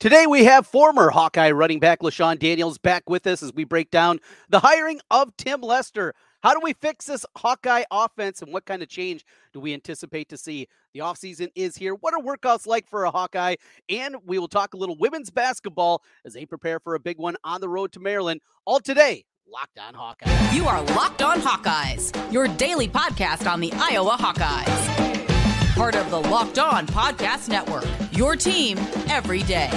Today we have former Hawkeye running back LeShun Daniels back with us as we break down the hiring of Tim Lester. How do we fix this Hawkeye offense and what kind of change do we anticipate to see? The offseason is here. What are workouts like for a Hawkeye? And we will talk a little women's basketball as they prepare for a big one on the road to Maryland. All today, Locked On Hawkeyes. You are Locked On Hawkeyes, your daily podcast on the Iowa Hawkeyes part of the Locked On Podcast Network. Your team every day.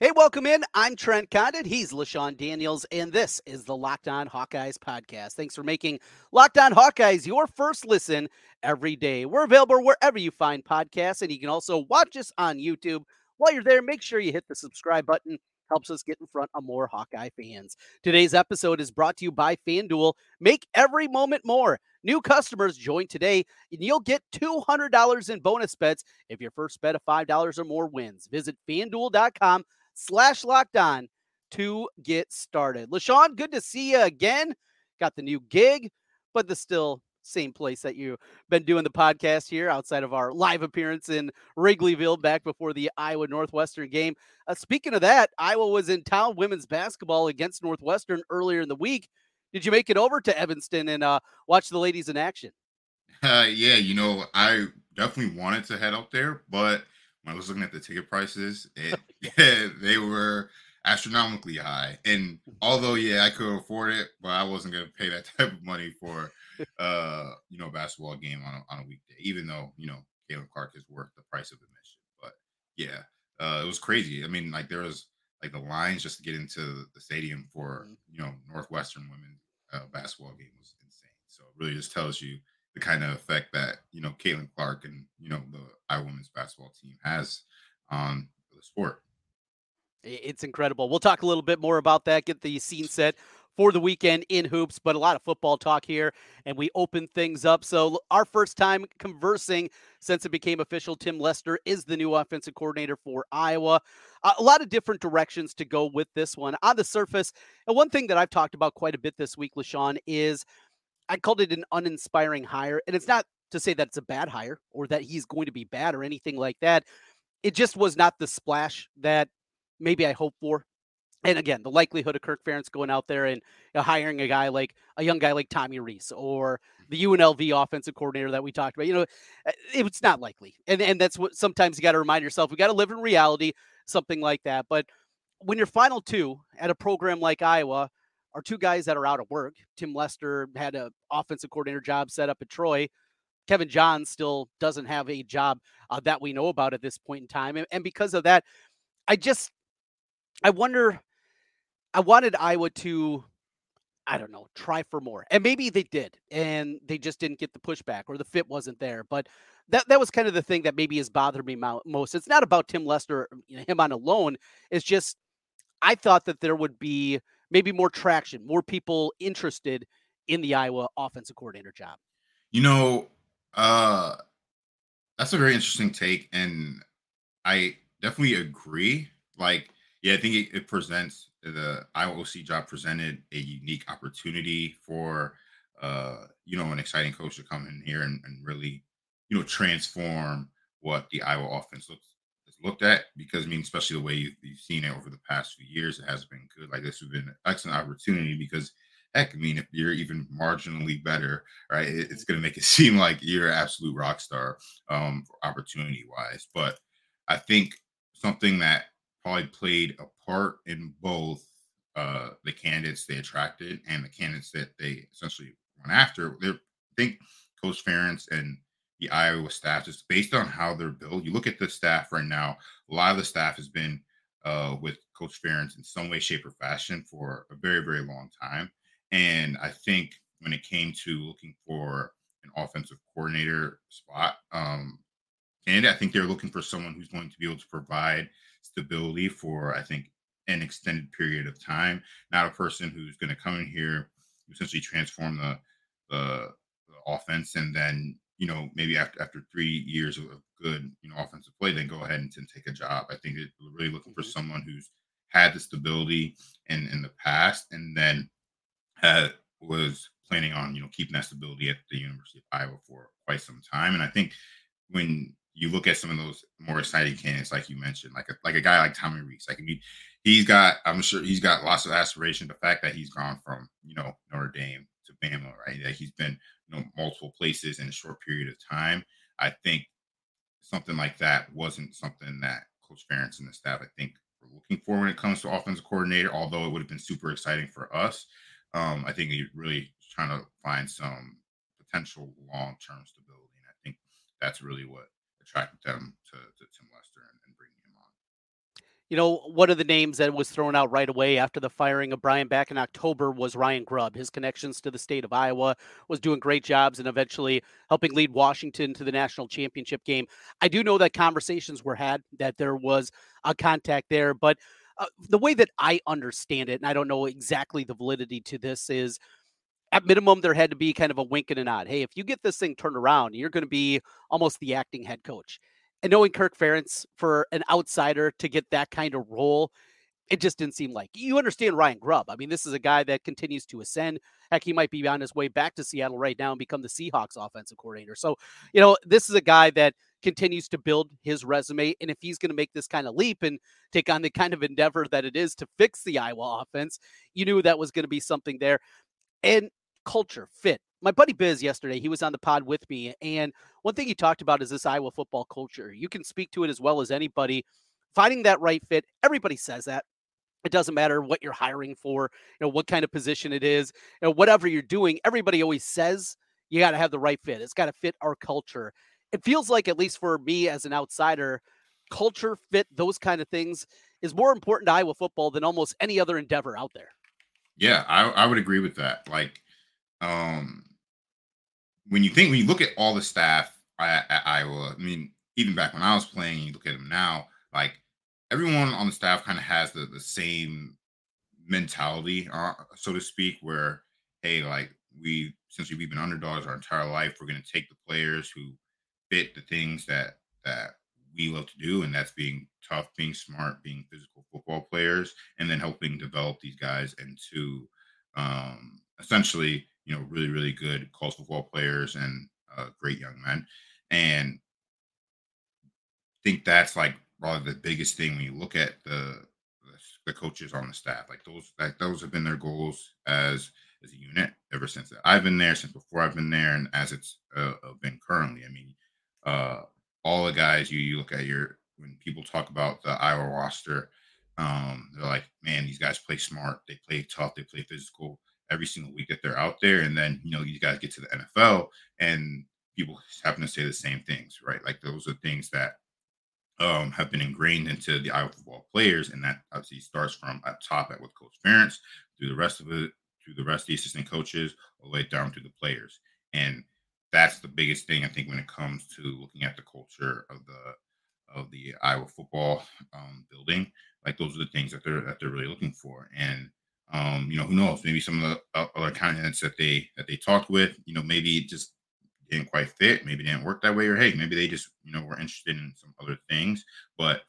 Hey, welcome in. I'm Trent Condon. He's LeShun Daniels, and this is the Locked On Hawkeyes podcast. Thanks for making Locked On Hawkeyes your first listen every day. We're available wherever you find podcasts, and you can also watch us on YouTube while you're there, make sure you hit the subscribe button. Helps us get in front of more Hawkeye fans. Today's episode is brought to you by FanDuel. Make every moment more. New customers join today, and you'll get $200 in bonus bets if your first bet of $5 or more wins. Visit fanduel.com slash locked on to get started. LeShun, good to see you again. Got the new gig, but the still same place that you've been doing the podcast here outside of our live appearance in Wrigleyville back before the Iowa Northwestern game. Uh, speaking of that, Iowa was in town women's basketball against Northwestern earlier in the week. Did you make it over to Evanston and uh, watch the ladies in action? Uh, yeah, you know, I definitely wanted to head up there, but when I was looking at the ticket prices, it, they were astronomically high. And although, yeah, I could afford it, but I wasn't going to pay that type of money for uh, you know, basketball game on a, on a weekday, even though, you know, Caitlin Clark is worth the price of admission. But yeah, uh, it was crazy. I mean, like there was like the lines just to get into the stadium for, mm-hmm. you know, Northwestern women uh, basketball game was insane. So it really just tells you the kind of effect that, you know, Caitlin Clark and, you know, the Iowa women's basketball team has on the sport. It's incredible. We'll talk a little bit more about that, get the scene set for the weekend in hoops, but a lot of football talk here, and we open things up. So, our first time conversing since it became official, Tim Lester is the new offensive coordinator for Iowa. A lot of different directions to go with this one. On the surface, and one thing that I've talked about quite a bit this week, LeShun, is I called it an uninspiring hire, and it's not to say that it's a bad hire or that he's going to be bad or anything like that. It just was not the splash that maybe I hope for and again, the likelihood of Kirk Ferentz going out there and you know, hiring a guy like a young guy like Tommy Rees or the UNLV offensive coordinator that we talked about, you know, eh, it's not likely. And and that's what sometimes you got to remind yourself. We got to live in reality, something like that. But when your final two at a program like Iowa are two guys that are out of work, Tim Lester had an offensive coordinator job set up at Troy. Kevin John still doesn't have a job uh, that we know about at this point in time, and, and because of that, I just I wonder I wanted Iowa to, I don't know, try for more. And maybe they did, and they just didn't get the pushback or the fit wasn't there. But that that was kind of the thing that maybe has bothered me most. It's not about Tim Lester, know, him on alone. It's just I thought that there would be maybe more traction, more people interested in the Iowa offensive coordinator job. You know, uh that's a very interesting take, and I definitely agree. Like, yeah, I think it, it presents the IOC job presented a unique opportunity for uh, you know an exciting coach to come in here and, and really you know transform what the Iowa offense looks is looked at because I mean especially the way you've, you've seen it over the past few years it has been good. Like this has been an excellent opportunity because heck I mean if you're even marginally better right it, it's going to make it seem like you're an absolute rock star um opportunity wise but I think something that probably played a part in both uh, the candidates they attracted and the candidates that they essentially went after. They think Coach Ferentz and the Iowa staff, just based on how they're built. You look at the staff right now. A lot of the staff has been uh, with Coach Ferentz in some way, shape, or fashion for a very, very long time. And I think when it came to looking for an offensive coordinator spot, um, and I think they're looking for someone who's going to be able to provide stability for I think an extended period of time. Not a person who's going to come in here, essentially transform the, the, the offense, and then you know maybe after after three years of good you know offensive play, then go ahead and, and take a job. I think we're really looking for mm-hmm. someone who's had the stability in in the past, and then had, was planning on you know keeping that stability at the University of Iowa for quite some time. And I think when you look at some of those more exciting candidates, like you mentioned, like a, like a guy like Tommy Rees, like I mean, he's got I'm sure he's got lots of aspiration. The fact that he's gone from you know Notre Dame to Bama, right? That he's been you know multiple places in a short period of time. I think something like that wasn't something that Coach Ferentz and the staff I think were looking for when it comes to offensive coordinator. Although it would have been super exciting for us, um, I think he's really trying to find some potential long term stability, and I think that's really what attracted them to, to Tim Lester and, and bringing him on. You know, one of the names that was thrown out right away after the firing of Brian back in October was Ryan Grubb. His connections to the state of Iowa was doing great jobs and eventually helping lead Washington to the national championship game. I do know that conversations were had, that there was a contact there, but uh, the way that I understand it, and I don't know exactly the validity to this, is at minimum, there had to be kind of a wink and a nod. Hey, if you get this thing turned around, you're going to be almost the acting head coach. And knowing Kirk Ferentz for an outsider to get that kind of role, it just didn't seem like you understand Ryan Grubb. I mean, this is a guy that continues to ascend. Heck, he might be on his way back to Seattle right now and become the Seahawks offensive coordinator. So, you know, this is a guy that continues to build his resume. And if he's going to make this kind of leap and take on the kind of endeavor that it is to fix the Iowa offense, you knew that was going to be something there. And culture fit. My buddy Biz yesterday, he was on the pod with me, and one thing he talked about is this Iowa football culture. You can speak to it as well as anybody. Finding that right fit, everybody says that. It doesn't matter what you're hiring for, you know, what kind of position it is, you know, whatever you're doing. Everybody always says you got to have the right fit. It's got to fit our culture. It feels like, at least for me as an outsider, culture fit, those kind of things is more important to Iowa football than almost any other endeavor out there. Yeah, I, I would agree with that. Like, um, when you think when you look at all the staff at, at, Iowa, I mean, even back when I was playing, you look at them now, like everyone on the staff kind of has the, the same mentality, uh, so to speak, where hey, like we since we've been underdogs our entire life, we're going to take the players who fit the things that that we love to do, and that's being tough, being smart, being physical football players, and then helping develop these guys into um, essentially you know, really, really good college football players and uh, great young men. And I think that's like probably the biggest thing when you look at the the coaches on the staff. Like those, like those have been their goals as as a unit ever since I've been there, since before I've been there, and as it's uh, uh, been currently. I mean, uh, all the guys you you look at your when people talk about the Iowa roster, um, they're like, man, these guys play smart, they play tough, they play physical every single week that they're out there. And then, you know, you guys get to the NFL and people happen to say the same things, right? Like those are things that um, have been ingrained into the Iowa football players. And that obviously starts from up top at with Coach Ferentz through the rest of it, through the rest of the assistant coaches, all the way down to the players. And that's the biggest thing I think when it comes to looking at the culture of the of the Iowa football um, building. Like those are the things that they're that they're really looking for. And um, you know, who knows? Maybe some of the other candidates that they that they talked with, you know, maybe it just didn't quite fit. Maybe didn't work that way, or hey, maybe they just you know were interested in some other things. But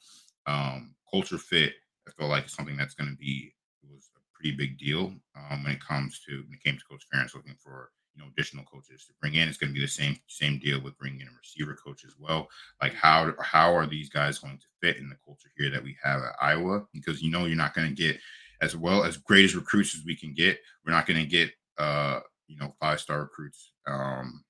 um, culture fit, I feel like something that's going to be was a pretty big deal um, when it comes to when it came to Coach Ferentz looking for you know additional coaches to bring in. It's going to be the same same deal with bringing in a receiver coach as well. Like how how are these guys going to fit in the culture here that we have at Iowa? Because you know you're not going to get as well as great as recruits as we can get. We're not going to get uh, you know five star recruits um,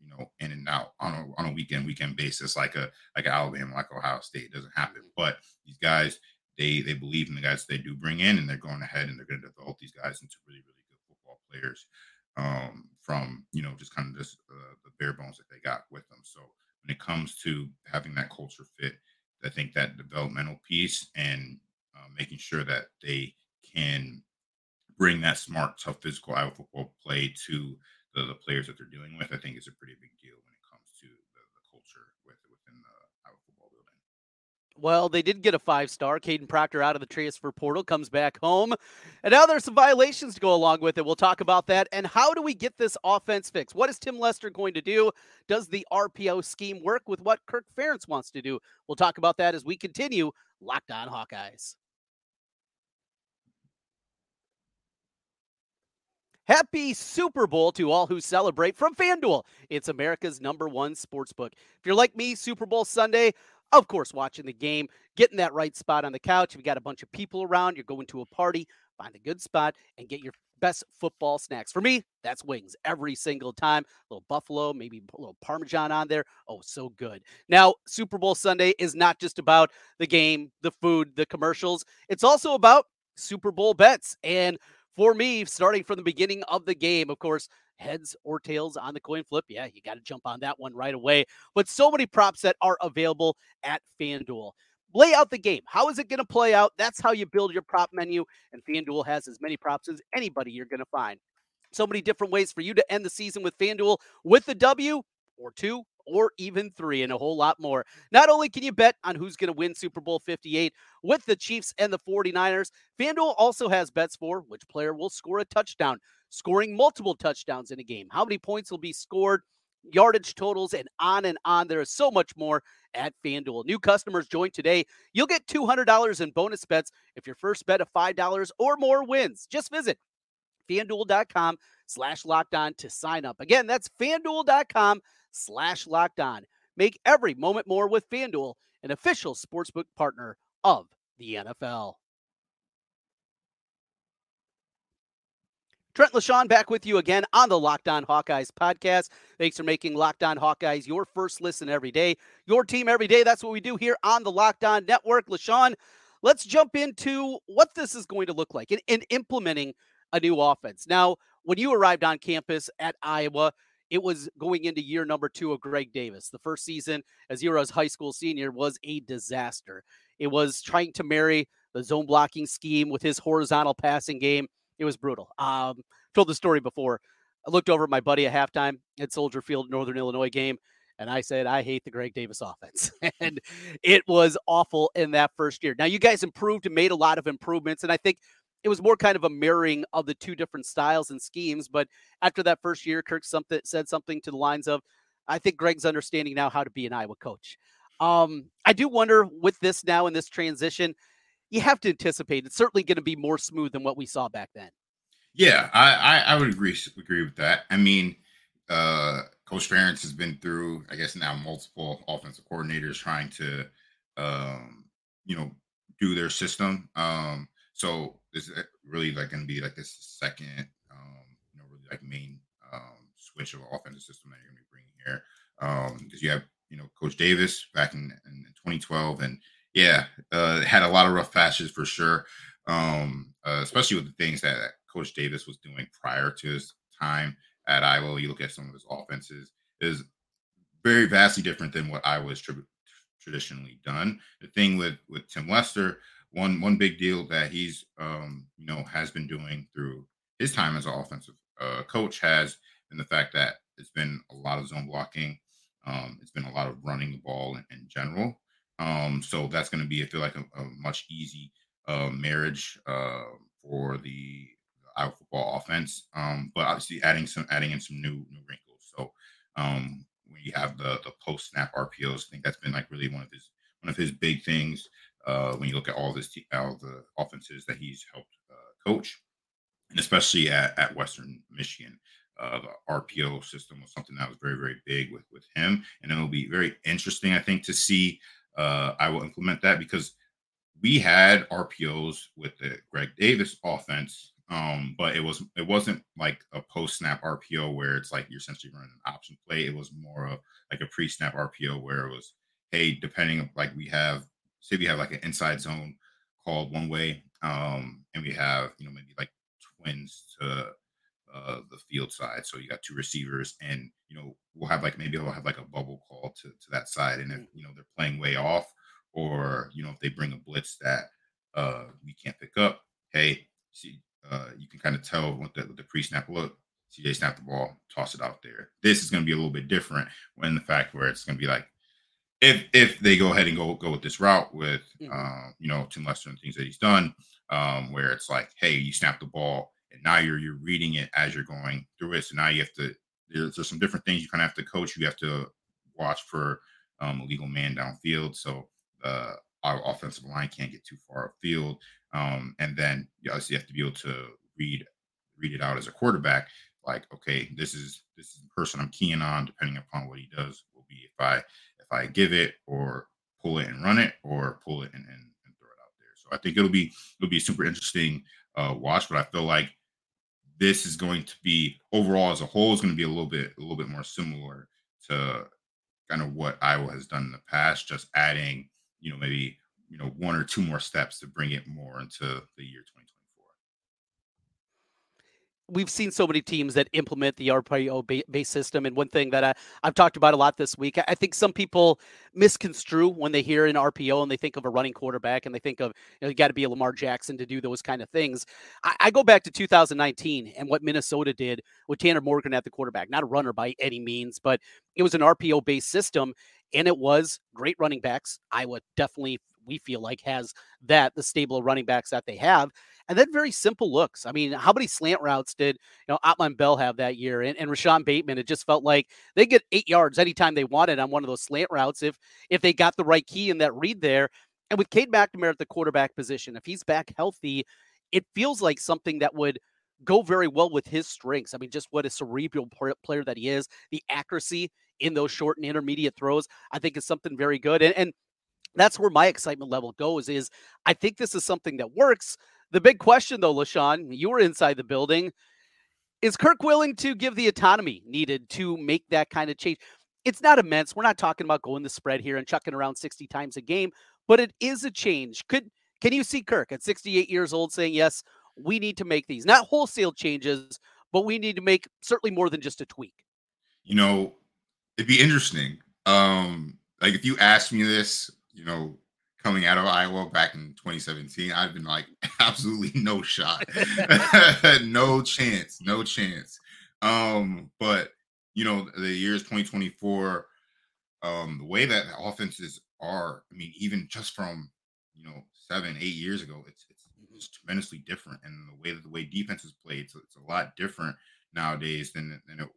you know in and out on a on a weekend weekend basis like a like Alabama like Ohio State it doesn't happen. But these guys they they believe in the guys they do bring in and they're going ahead and they're going to develop these guys into really really good football players um, from you know just kind of just uh, the bare bones that they got with them. So when it comes to having that culture fit, I think that developmental piece and uh, making sure that they can bring that smart, tough, physical Iowa football play to the, the players that they're dealing with, I think is a pretty big deal when it comes to the, the culture with, within the Iowa football building. Well, they did get a five star. Kadyn Proctor out of the transfer portal comes back home. And now there's some violations to go along with it. We'll talk about that. And how do we get this offense fixed? What is Tim Lester going to do? Does the RPO scheme work with what Kirk Ferentz wants to do? We'll talk about that as we continue Locked On Hawkeyes. Happy Super Bowl to all who celebrate from FanDuel. It's America's number one sports book. If you're like me, Super Bowl Sunday, of course, watching the game, getting that right spot on the couch. If you got a bunch of people around, you're going to a party, find a good spot and get your best football snacks. For me, that's wings every single time. A little buffalo, maybe a little parmesan on there. Oh, so good. Now, Super Bowl Sunday is not just about the game, the food, the commercials. It's also about Super Bowl bets. And for me, starting from the beginning of the game, of course, heads or tails on the coin flip. Yeah, you got to jump on that one right away. But so many props that are available at FanDuel lay out the game. How is it going to play out? That's how you build your prop menu. And FanDuel has as many props as anybody you're going to find. So many different ways for you to end the season with FanDuel with the W or two or even three and a whole lot more. Not only can you bet on who's going to win Super Bowl 58 with the Chiefs and the 49ers, FanDuel also has bets for which player will score a touchdown, scoring multiple touchdowns in a game, how many points will be scored, yardage totals, and on and on. There is so much more at FanDuel. New customers join today. You'll get $200 in bonus bets if your first bet of $5 or more wins. Just visit fanduel.com slash locked on to sign up. Again, that's fanduel.com slash locked on. Make every moment more with FanDuel, an official sportsbook partner of the NFL. Trent LeShun back with you again on the Locked On Hawkeyes podcast. Thanks for making Locked On Hawkeyes your first listen every day, your team every day. That's what we do here on the Locked On Network. LeShun, let's jump into what this is going to look like in, in implementing a new offense. Now, when you arrived on campus at Iowa, it was going into year number two of Greg Davis. The first season as as high school senior was a disaster. It was trying to marry the zone blocking scheme with his horizontal passing game it was brutal. Um, told the story before. I looked over at my buddy at halftime at Soldier Field, Northern Illinois game, and I said, I hate the Greg Davis offense. and it was awful in that first year. Now, you guys improved and made a lot of improvements. And I think it was more kind of a mirroring of the two different styles and schemes. But after that first year, Kirk something, said something to the lines of, I think Greg's understanding now how to be an Iowa coach. Um, I do wonder with this now in this transition, you have to anticipate it's certainly going to be more smooth than what we saw back then. Yeah, I, I, I would agree agree with that. I mean, uh, Coach Ferentz has been through, I guess, now multiple offensive coordinators trying to, um, you know, do their system. Um, so is really like going to be like this second, um, you know, really like main um, switch of offensive system that you're going to be bringing here. Um, because you have, you know, Coach Davis back in, in 2012 and yeah, uh, had a lot of rough patches for sure. Um, uh, especially with the things that Coach Davis was doing prior to his time at Iowa. You look at some of his offenses is very vastly different than what Iowa has tri- traditionally done. The thing with with Tim Lester, one one big deal that he's um, you know has been doing through his time as an offensive uh, coach has been the fact that it's been a lot of zone blocking. Um, it's been a lot of running the ball in, in general. Um, so that's going to be, I feel like, a, a much easy uh, marriage uh, for the Iowa football offense. Um, but obviously, adding some, adding in some new new wrinkles. So um, when you have the the post snap RPOs, I think that's been like really one of his one of his big things. Uh, when you look at all this all the offenses that he's helped uh, coach, and especially at, at Western Michigan. Uh, the RPO system was something that was very, very big with with him, and it'll be very interesting, I think, to see uh, I will implement that because we had RPOs with the Greg Davis offense, um, but it was it wasn't like a post snap RPO where it's like you're essentially running an option play. It was more of like a pre snap RPO where it was, hey, depending like we have say we have like an inside zone called one way, um, and we have you know maybe like twins to uh, the field side. So you got two receivers, and you know we'll have like maybe we'll have like a bubble call to to that side, and if you know they're playing way off, or you know if they bring a blitz that uh, we can't pick up, hey, see, uh, you can kind of tell what the, the pre-snap look. CJ snap the ball, toss it out there. This is going to be a little bit different when the fact where it's going to be like if if they go ahead and go go with this route with mm-hmm. uh, you know Tim Lester and things that he's done, um, where it's like, hey, you snap the ball and now you're you're reading it as you're going through it. So now you have to there's, there's some different things you kind of have to coach. You have to watch for um, a legal man downfield, so uh, our offensive line can't get too far upfield. Um, and then you obviously have to be able to read read it out as a quarterback. Like, okay, this is this is the person I'm keying on, depending upon what he does, will be if I I give it or pull it and run it, or pull it and, and, and throw it out there. So I think it'll be it'll be a super interesting uh, watch. But I feel like this is going to be overall as a whole is going to be a little bit a little bit more similar to kind of what Iowa has done in the past, just adding you know maybe you know one or two more steps to bring it more into the year 2020 we've seen so many teams that implement the RPO based system. And one thing that I, have talked about a lot this week, I think some people misconstrue when they hear an RPO and they think of a running quarterback and they think of you, know, you got to be a Lamar Jackson to do those kind of things. I, I, go back to 2019 and what Minnesota did with Tanner Morgan at the quarterback, not a runner by any means, but it was an RPO based system and it was great running backs. Iowa definitely we feel like has that the stable of running backs that they have and then very simple looks. I mean, how many slant routes did you know Autman Bell have that year? And, and Rashod Bateman, it just felt like they get eight yards anytime they wanted on one of those slant routes if if they got the right key in that read there. And with Cade McNamara at the quarterback position, if he's back healthy, it feels like something that would go very well with his strengths. I mean, just what a cerebral player that he is, the accuracy in those short and intermediate throws, I think is something very good. And, and that's where my excitement level goes is I think this is something that works. The big question, though, LeShun, you were inside the building. Is Kirk willing to give the autonomy needed to make that kind of change? It's not immense. We're not talking about going the spread here and chucking around 60 times a game, but it is a change. Could can you see Kirk at 68 years old saying, yes, we need to make these, not wholesale changes, but we need to make certainly more than just a tweak? You know, it'd be interesting. Um, like if you asked me this, you know, coming out of Iowa back in 2017, I've been like, absolutely no shot, no chance, no chance. Um, but you know, the years 2024, um, the way that offenses are, I mean, even just from you know seven, eight years ago, it's it's, it's tremendously different, and the way that the way defense is played, so it's a lot different nowadays than than it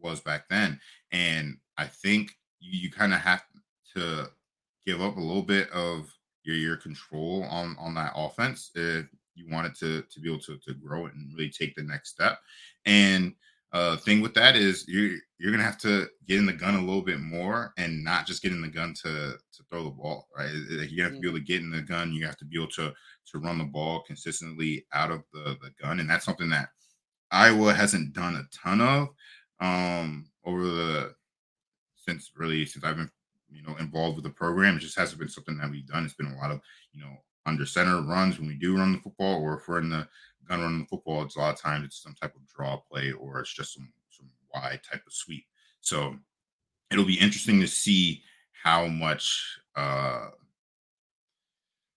was back then. And I think you, you kind of have to give up a little bit of your your control on on that offense if you wanted to to be able to to grow it and really take the next step. And uh thing with that is you're you're gonna have to get in the gun a little bit more and not just get in the gun to to throw the ball right? You have to be able to get in the gun. You have to be able to to run the ball consistently out of the the gun. And that's something that iowa hasn't done a ton of um over the since really since i've been you know, involved with the program. It just hasn't been something that we've done. It's been a lot of, you know, under center runs when we do run the football, or if we're in the gun running the football, it's a lot of times it's some type of draw play or it's just some some wide type of sweep. So it'll be interesting to see how much uh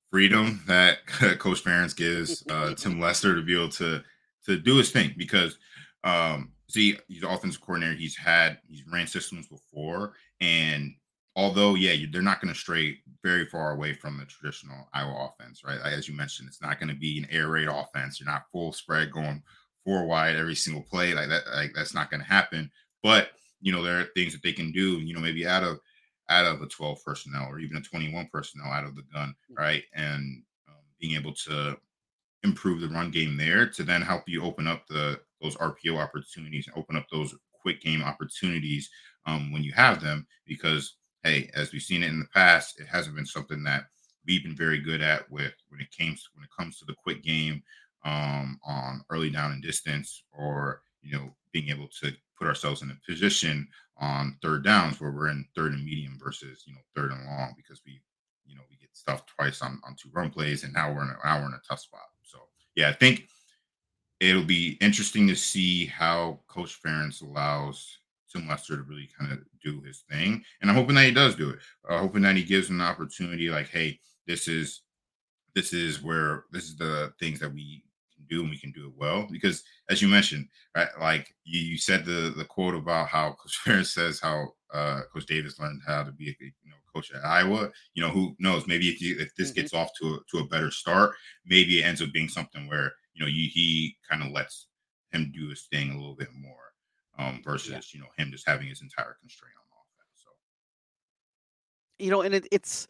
freedom that Coach Ferentz gives uh Tim Lester to be able to to do his thing because um see he's offensive coordinator he's had he's ran systems before and although yeah, they're not going to stray very far away from the traditional Iowa offense, right? As you mentioned, it's not going to be an air raid offense. You're not full spread going four wide every single play like that. Like that's not going to happen. But you know, there are things that they can do. You know, maybe out of out of a 12 personnel or even a 21 personnel out of the gun, right? And um, being able to improve the run game there to then help you open up the those RPO opportunities and open up those quick game opportunities um, when you have them because hey, as we've seen it in the past, it hasn't been something that we've been very good at with when it comes when it comes to the quick game um, on early down and distance, or you know, being able to put ourselves in a position on third downs where we're in third and medium versus you know third and long because we you know we get stuffed twice on on two run plays and now we're in a, now we're in a tough spot. So yeah, I think it'll be interesting to see how Coach Ferentz allows Tim Lester to really kind of do his thing. And I'm hoping that he does do it. Uh, hoping that he gives an opportunity like, hey, this is this is where this is the things that we can do and we can do it well. Because as you mentioned, right, like you, you said the the quote about how Coach Ferentz says how uh, Coach Davis learned how to be a you know coach at Iowa. You know, who knows? Maybe if you if this mm-hmm. gets off to a to a better start, maybe it ends up being something where you know you, he kind of lets him do his thing a little bit more um, versus yeah. you know him just having his entire constraint on offense. So you know, and it, it's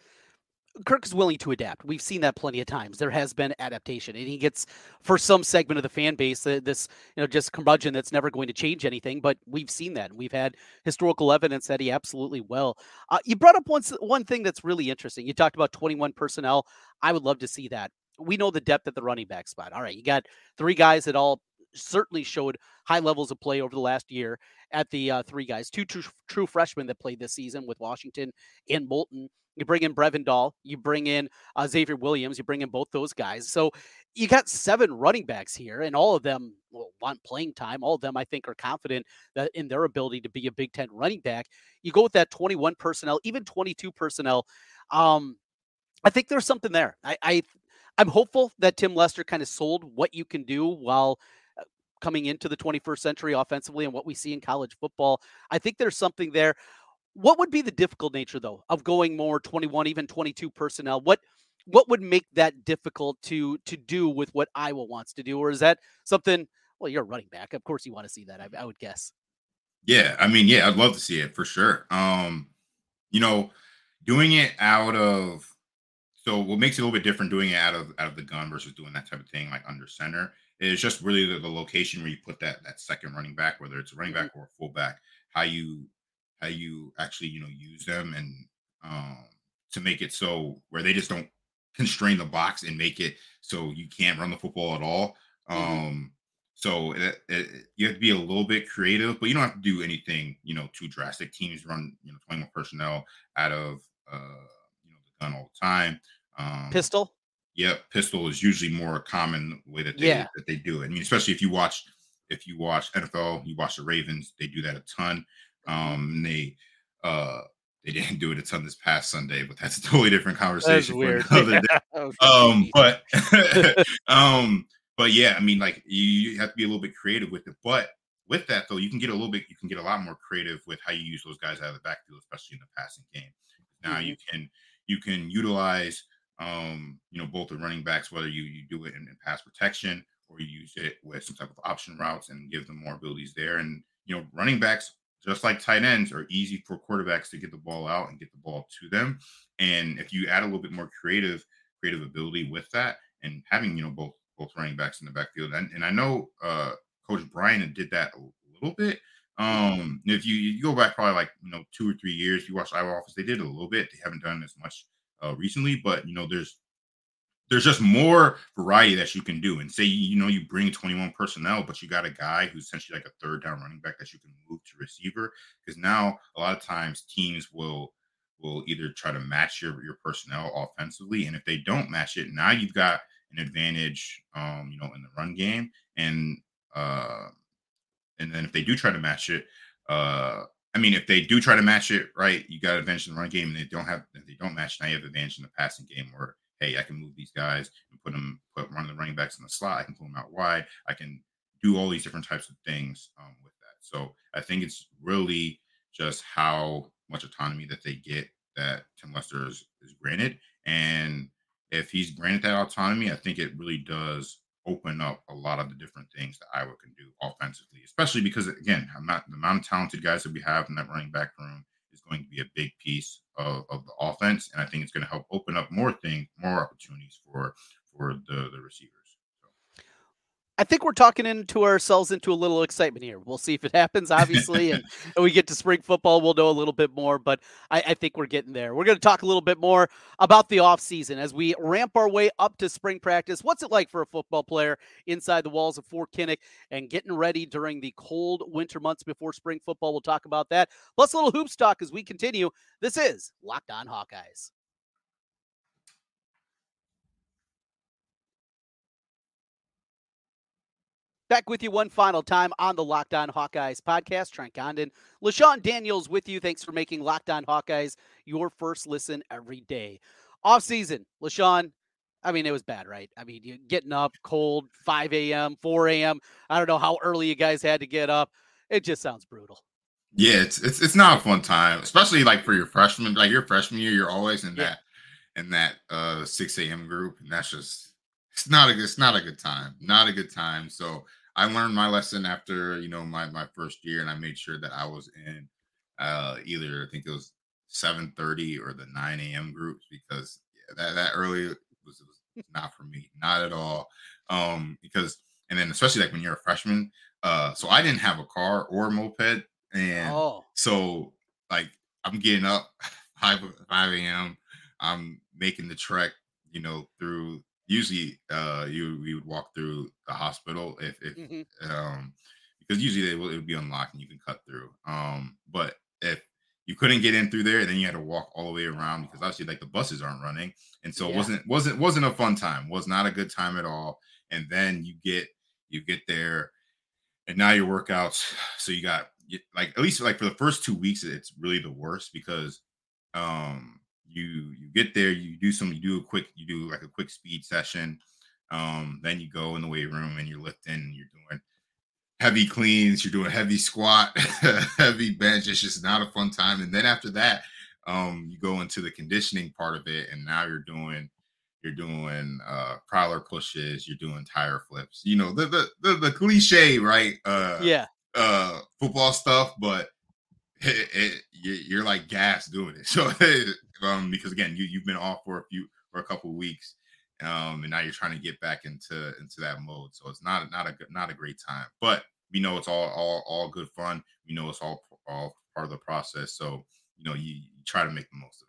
Kirk is willing to adapt. We've seen that plenty of times. There has been adaptation, and he gets for some segment of the fan base uh, this you know just curmudgeon that's never going to change anything. But we've seen that, and we've had historical evidence that he absolutely will. Uh, you brought up one one thing that's really interesting. You talked about 21 personnel. I would love to see that. We know the depth at the running back spot. All right, you got three guys that all certainly showed high levels of play over the last year at the uh, three guys, two true, true freshmen that played this season with Washington and Bolton. You bring in Brevin you bring in uh, Xavier Williams, you bring in both those guys. So you got seven running backs here, and all of them want playing time. All of them, I think, are confident that in their ability to be a Big Ten running back. You go with that 21 personnel, even 22 personnel. Um, I think there's something there. I, I I'm hopeful that Tim Lester kind of sold what you can do while coming into the 21st century offensively and what we see in college football. I think there's something there. What would be the difficult nature though of going more 21 even 22 personnel? What what would make that difficult to to do with what Iowa wants to do or is that something well you're running back. Of course you want to see that I, I would guess. Yeah, I mean yeah, I'd love to see it for sure. Um you know, doing it out of so what makes it a little bit different doing it out of out of the gun versus doing that type of thing like under center is just really the, the location where you put that that second running back, whether it's a running mm-hmm. back or a fullback, how you how you actually you know use them and um to make it so where they just don't constrain the box and make it so you can't run the football at all. Mm-hmm. Um so it, it, you have to be a little bit creative, but you don't have to do anything, you know, too drastic. Teams run, you know, 21 personnel out of uh you know, the gun all the time. Um, pistol. Yep, pistol is usually more common way that they yeah. that they do it. I mean, especially if you watch if you watch NFL, you watch the Ravens, they do that a ton. Um, they uh they didn't do it a ton this past Sunday, but that's a totally different conversation. weird. Yeah. um, but um, but yeah, I mean, like you, you have to be a little bit creative with it. But with that though, you can get a little bit, you can get a lot more creative with how you use those guys out of the backfield, especially in the passing game. Now mm-hmm. you can you can utilize um, you know, both the running backs, whether you you do it in, in, pass protection or you use it with some type of option routes and give them more abilities there. And you know, running backs, just like tight ends, are easy for quarterbacks to get the ball out and get the ball to them. And if you add a little bit more creative creative ability with that, and having you know both both running backs in the backfield, and, and I know uh, Coach Brian did that a little bit. Um, if you, you go back probably like you know two or three years, you watch Iowa Office, they did a little bit. They haven't done as much uh, recently, but you know there's there's just more variety that you can do. And say you know you bring 21 personnel, but you got a guy who's essentially like a third down running back that you can move to receiver. Because now a lot of times teams will will either try to match your your personnel offensively, and if they don't match it, now you've got an advantage, um, you know, in the run game, and uh, and then if they do try to match it, uh, I mean, if they do try to match it, right, you got advantage in the run game, and they don't have, if they don't match, now you have advantage in the passing game. Where hey, I can move these guys and put them, put one of the running backs in the slot. I can pull them out wide. I can do all these different types of things um, with that. So I think it's really just how much autonomy that they get that Tim Lester is, is granted, and if he's granted that autonomy, I think it really does open up a lot of the different things that Iowa can do offensively, especially because again, I'm not the amount of talented guys that we have in that running back room is going to be a big piece of, of the offense. And I think it's going to help open up more things, more opportunities for for the, the receivers. I think we're talking into ourselves into a little excitement here. We'll see if it happens, obviously, and, and, we get to spring football. We'll know a little bit more, but I, I think we're getting there. We're going to talk a little bit more about the offseason as we ramp our way up to spring practice. What's it like for a football player inside the walls of Fort Kinnick and getting ready during the cold winter months before spring football? We'll talk about that. Plus, a little hoops talk as we continue. This is Locked On Hawkeyes. Back with you one final time on the Locked On Hawkeyes podcast. Trent Condon, LeShun Daniels with you. Thanks for making Locked On Hawkeyes your first listen every day. Off season, LeShun, I mean, it was bad, right? I mean, you getting up cold, 5 a.m., 4 a.m. I don't know how early you guys had to get up. It just sounds brutal. Yeah, it's it's it's not a fun time, especially like for your freshman, like your freshman year, you're always in yeah. that in that uh 6 a.m. group, and that's just it's not a it's not a good time, not a good time. So I learned my lesson after you know my my first year, and I made sure that I was in uh, either I think it was 7:30 or the 9 a.m. groups because yeah, that that early was, was not for me, not at all. Um, because and then especially like when you're a freshman, uh, so I didn't have a car or a moped, and Oh, so like I'm getting up five five a.m. I'm making the trek, you know, through usually uh you you would walk through the hospital if if mhm. um because usually they will it would be unlocked and you can cut through. Um, but if you couldn't get in through there, then you had to walk all the way around because obviously like the buses aren't running, and so it wasn't wasn't wasn't a fun time. Was not a good time at all. And then you get you get there, and now your workouts. So you got like at least like for the first two weeks, it's really the worst because um you you get there, you do some, you do a quick, you do like a quick speed session. Um, then you go in the weight room and you're lifting, and you're doing heavy cleans, you're doing heavy squat, heavy bench. It's just not a fun time. And then after that, um, you go into the conditioning part of it, and now you're doing you're doing uh prowler pushes, you're doing tire flips, you know, the the the, the cliche, right? Uh yeah, uh football stuff, but it, it, you- you're like gas doing it. So um because again, you you've been off for a few for a couple weeks. Um, and now you're trying to get back into into that mode. So it's not not a not a great time. But we know it's all all all good fun. We know it's all all part of the process. So you know you, you try to make the most of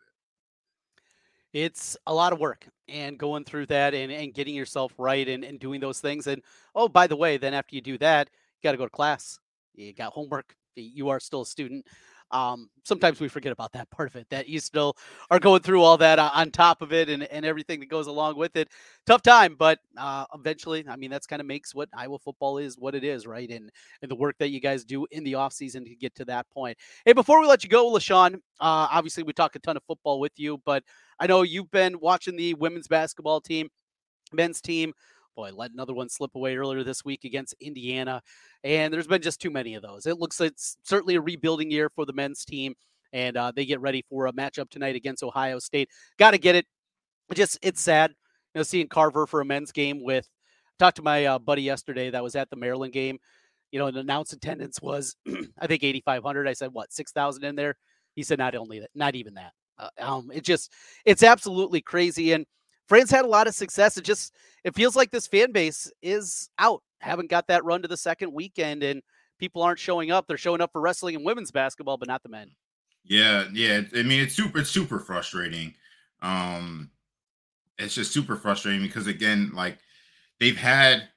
it. it's a lot of work and going through that and, and getting yourself right and, and doing those things. And oh, by the way, then after you do that, you got to go to class. You got homework. You are still a student. Um, sometimes we forget about that part of it, that you still are going through all that o- on top of it and, and everything that goes along with it. Tough time, but uh, eventually, I mean, that's kind of makes what Iowa football is what it is, right? And, and the work that you guys do in the offseason to get to that point. Hey, before we let you go, LeShun, uh, obviously we talk a ton of football with you, but I know you've been watching the women's basketball team, men's team. Boy, let another one slip away earlier this week against Indiana. And there's been just too many of those. It looks like it's certainly a rebuilding year for the men's team. And uh, they get ready for a matchup tonight against Ohio State. Got to get it. Just it's sad, you know, seeing Carver for a men's game with. Talked to my uh, buddy yesterday that was at the Maryland game. You know, the announced attendance was, I think, 8,500. I said, what, 6,000 in there? He said, not only that, not even that. Uh, um, it just, it's absolutely crazy. And France had a lot of success. It just, it feels like this fan base is out. Haven't got that run to the second weekend, and people aren't showing up. They're showing up for wrestling and women's basketball, but not the men. Yeah, yeah. I mean, it's super, it's super frustrating. Um, it's just super frustrating because again, like they've had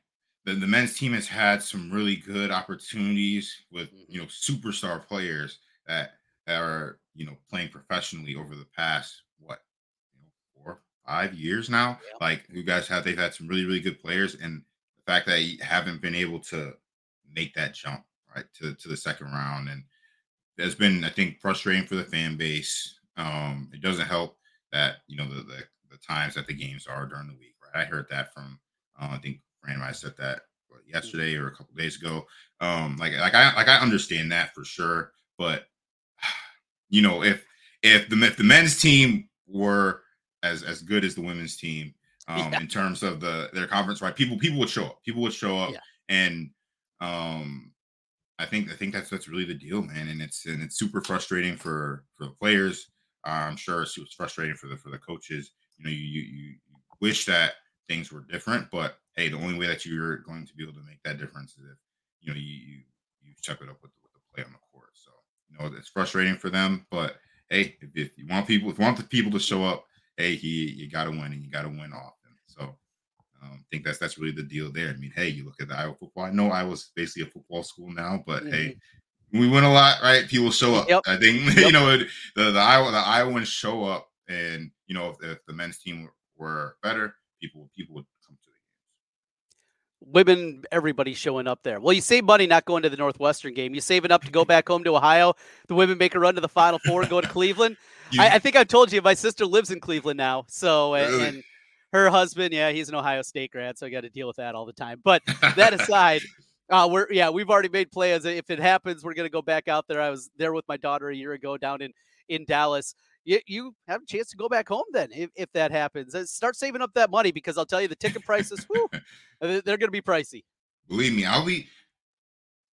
the, the men's team has had some really good opportunities with you know superstar players that, that are you know playing professionally over the past what you know four five years now. Yeah. Like you guys have, they've had some really really good players, and the fact that you haven't been able to make that jump right to to the second round and that's been, I think, frustrating for the fan base. Um, it doesn't help that you know the, the the times that the games are during the week. Right, I heard that from uh, I think Fran have said that what, yesterday or a couple days ago. Um, like like I like I understand that for sure, but you know if if the if the men's team were as as good as the women's team um, Yeah. in terms of the their conference, right? People people would show up. People would show up, Yeah. and um, I think I think that's that's really the deal, man. And it's and it's super frustrating for for the players. I'm sure it's, it's frustrating for the for the coaches. You know, you, you you you wish that things were different, but hey, the only way that you're going to be able to make that difference is if you know you you, you step it up with the, with the play on the court. So you know it's frustrating for them, but hey, if, if you want people, if you want the people to show up, hey, he you got to win and you got to win often. So um, I think that's that's really the deal there. I mean, hey, you look at the Iowa football. I know Iowa's basically a football school now, but hey, we win a lot, right? People show up. Yep. I think Yep. you know it- the the Iowa the Iowans show up, and you know if, if the men's team were, better, people people would come to the games. Women, everybody's showing up there. Well, you save money not going to the Northwestern game. You saving up to go back home to Ohio. The women make a run to the Final Four and go to Cleveland. You- I, I think I've told you my sister lives in Cleveland now. So and, Really? and her husband, yeah, he's an Ohio State grad, so I got to deal with that all the time. But that aside, uh, we're yeah, we've already made plans. If it happens, we're gonna go back out there. I was there with my daughter a year ago down in in Dallas. You, you have a chance to go back home then if, if that happens. Uh, Start saving up that money because I'll tell you the ticket prices, whew, they're going to be pricey. Believe me, I'll be.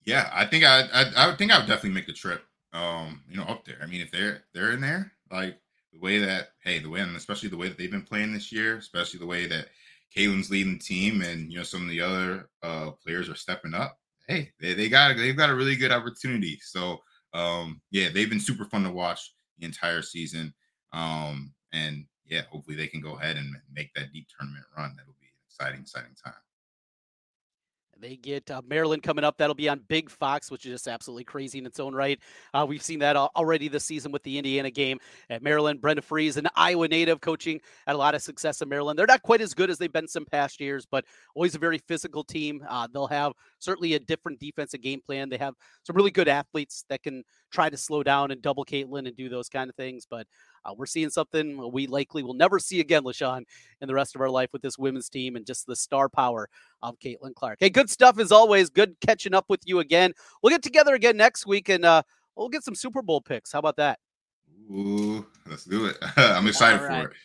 Yeah, I think I, I I would think I would definitely make the trip. Um, you know, up there. I mean, if they're they're in there, like the way that hey, the way and especially the way that they've been playing this year, especially the way that Caitlin's leading the team and you know some of the other uh, players are stepping up. Hey, they, they got they've got a really good opportunity. So um, yeah, they've been super fun to watch the entire season. Um, and yeah, hopefully they can go ahead and make that deep tournament run. That'll be an exciting, exciting time. They get uh, Maryland coming up. That'll be on Big Fox, which is just absolutely crazy in its own right. Uh, we've seen that already this season with the Indiana game at Maryland. Brenda Frese, an Iowa native, coaching had a lot of success in Maryland. They're not quite as good as they've been some past years, but always a very physical team. Uh, they'll have certainly a different defensive game plan. They have some really good athletes that can try to slow down and double Caitlin and do those kind of things. But uh, we're seeing something we likely will never see again, LeShun, in the rest of our life with this women's team and just the star power of Caitlin Clark. Hey, good stuff as always. Good catching up with you again. We'll get together again next week and uh, we'll get some Super Bowl picks. How about that? Ooh, let's do it. I'm excited right. for it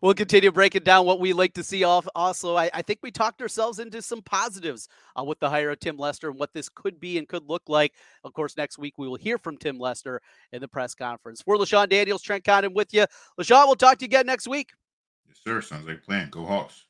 we'll continue breaking down what we like to see off. Also, I, I think we talked ourselves into some positives uh, with the hire of Tim Lester and what this could be and could look like. Of course, next week we will hear from Tim Lester in the press conference. For LeShun Daniels, Trent Condon with you. LeShun, we'll talk to you again next week. Yes, sir. Sounds like a plan. Go Hawks.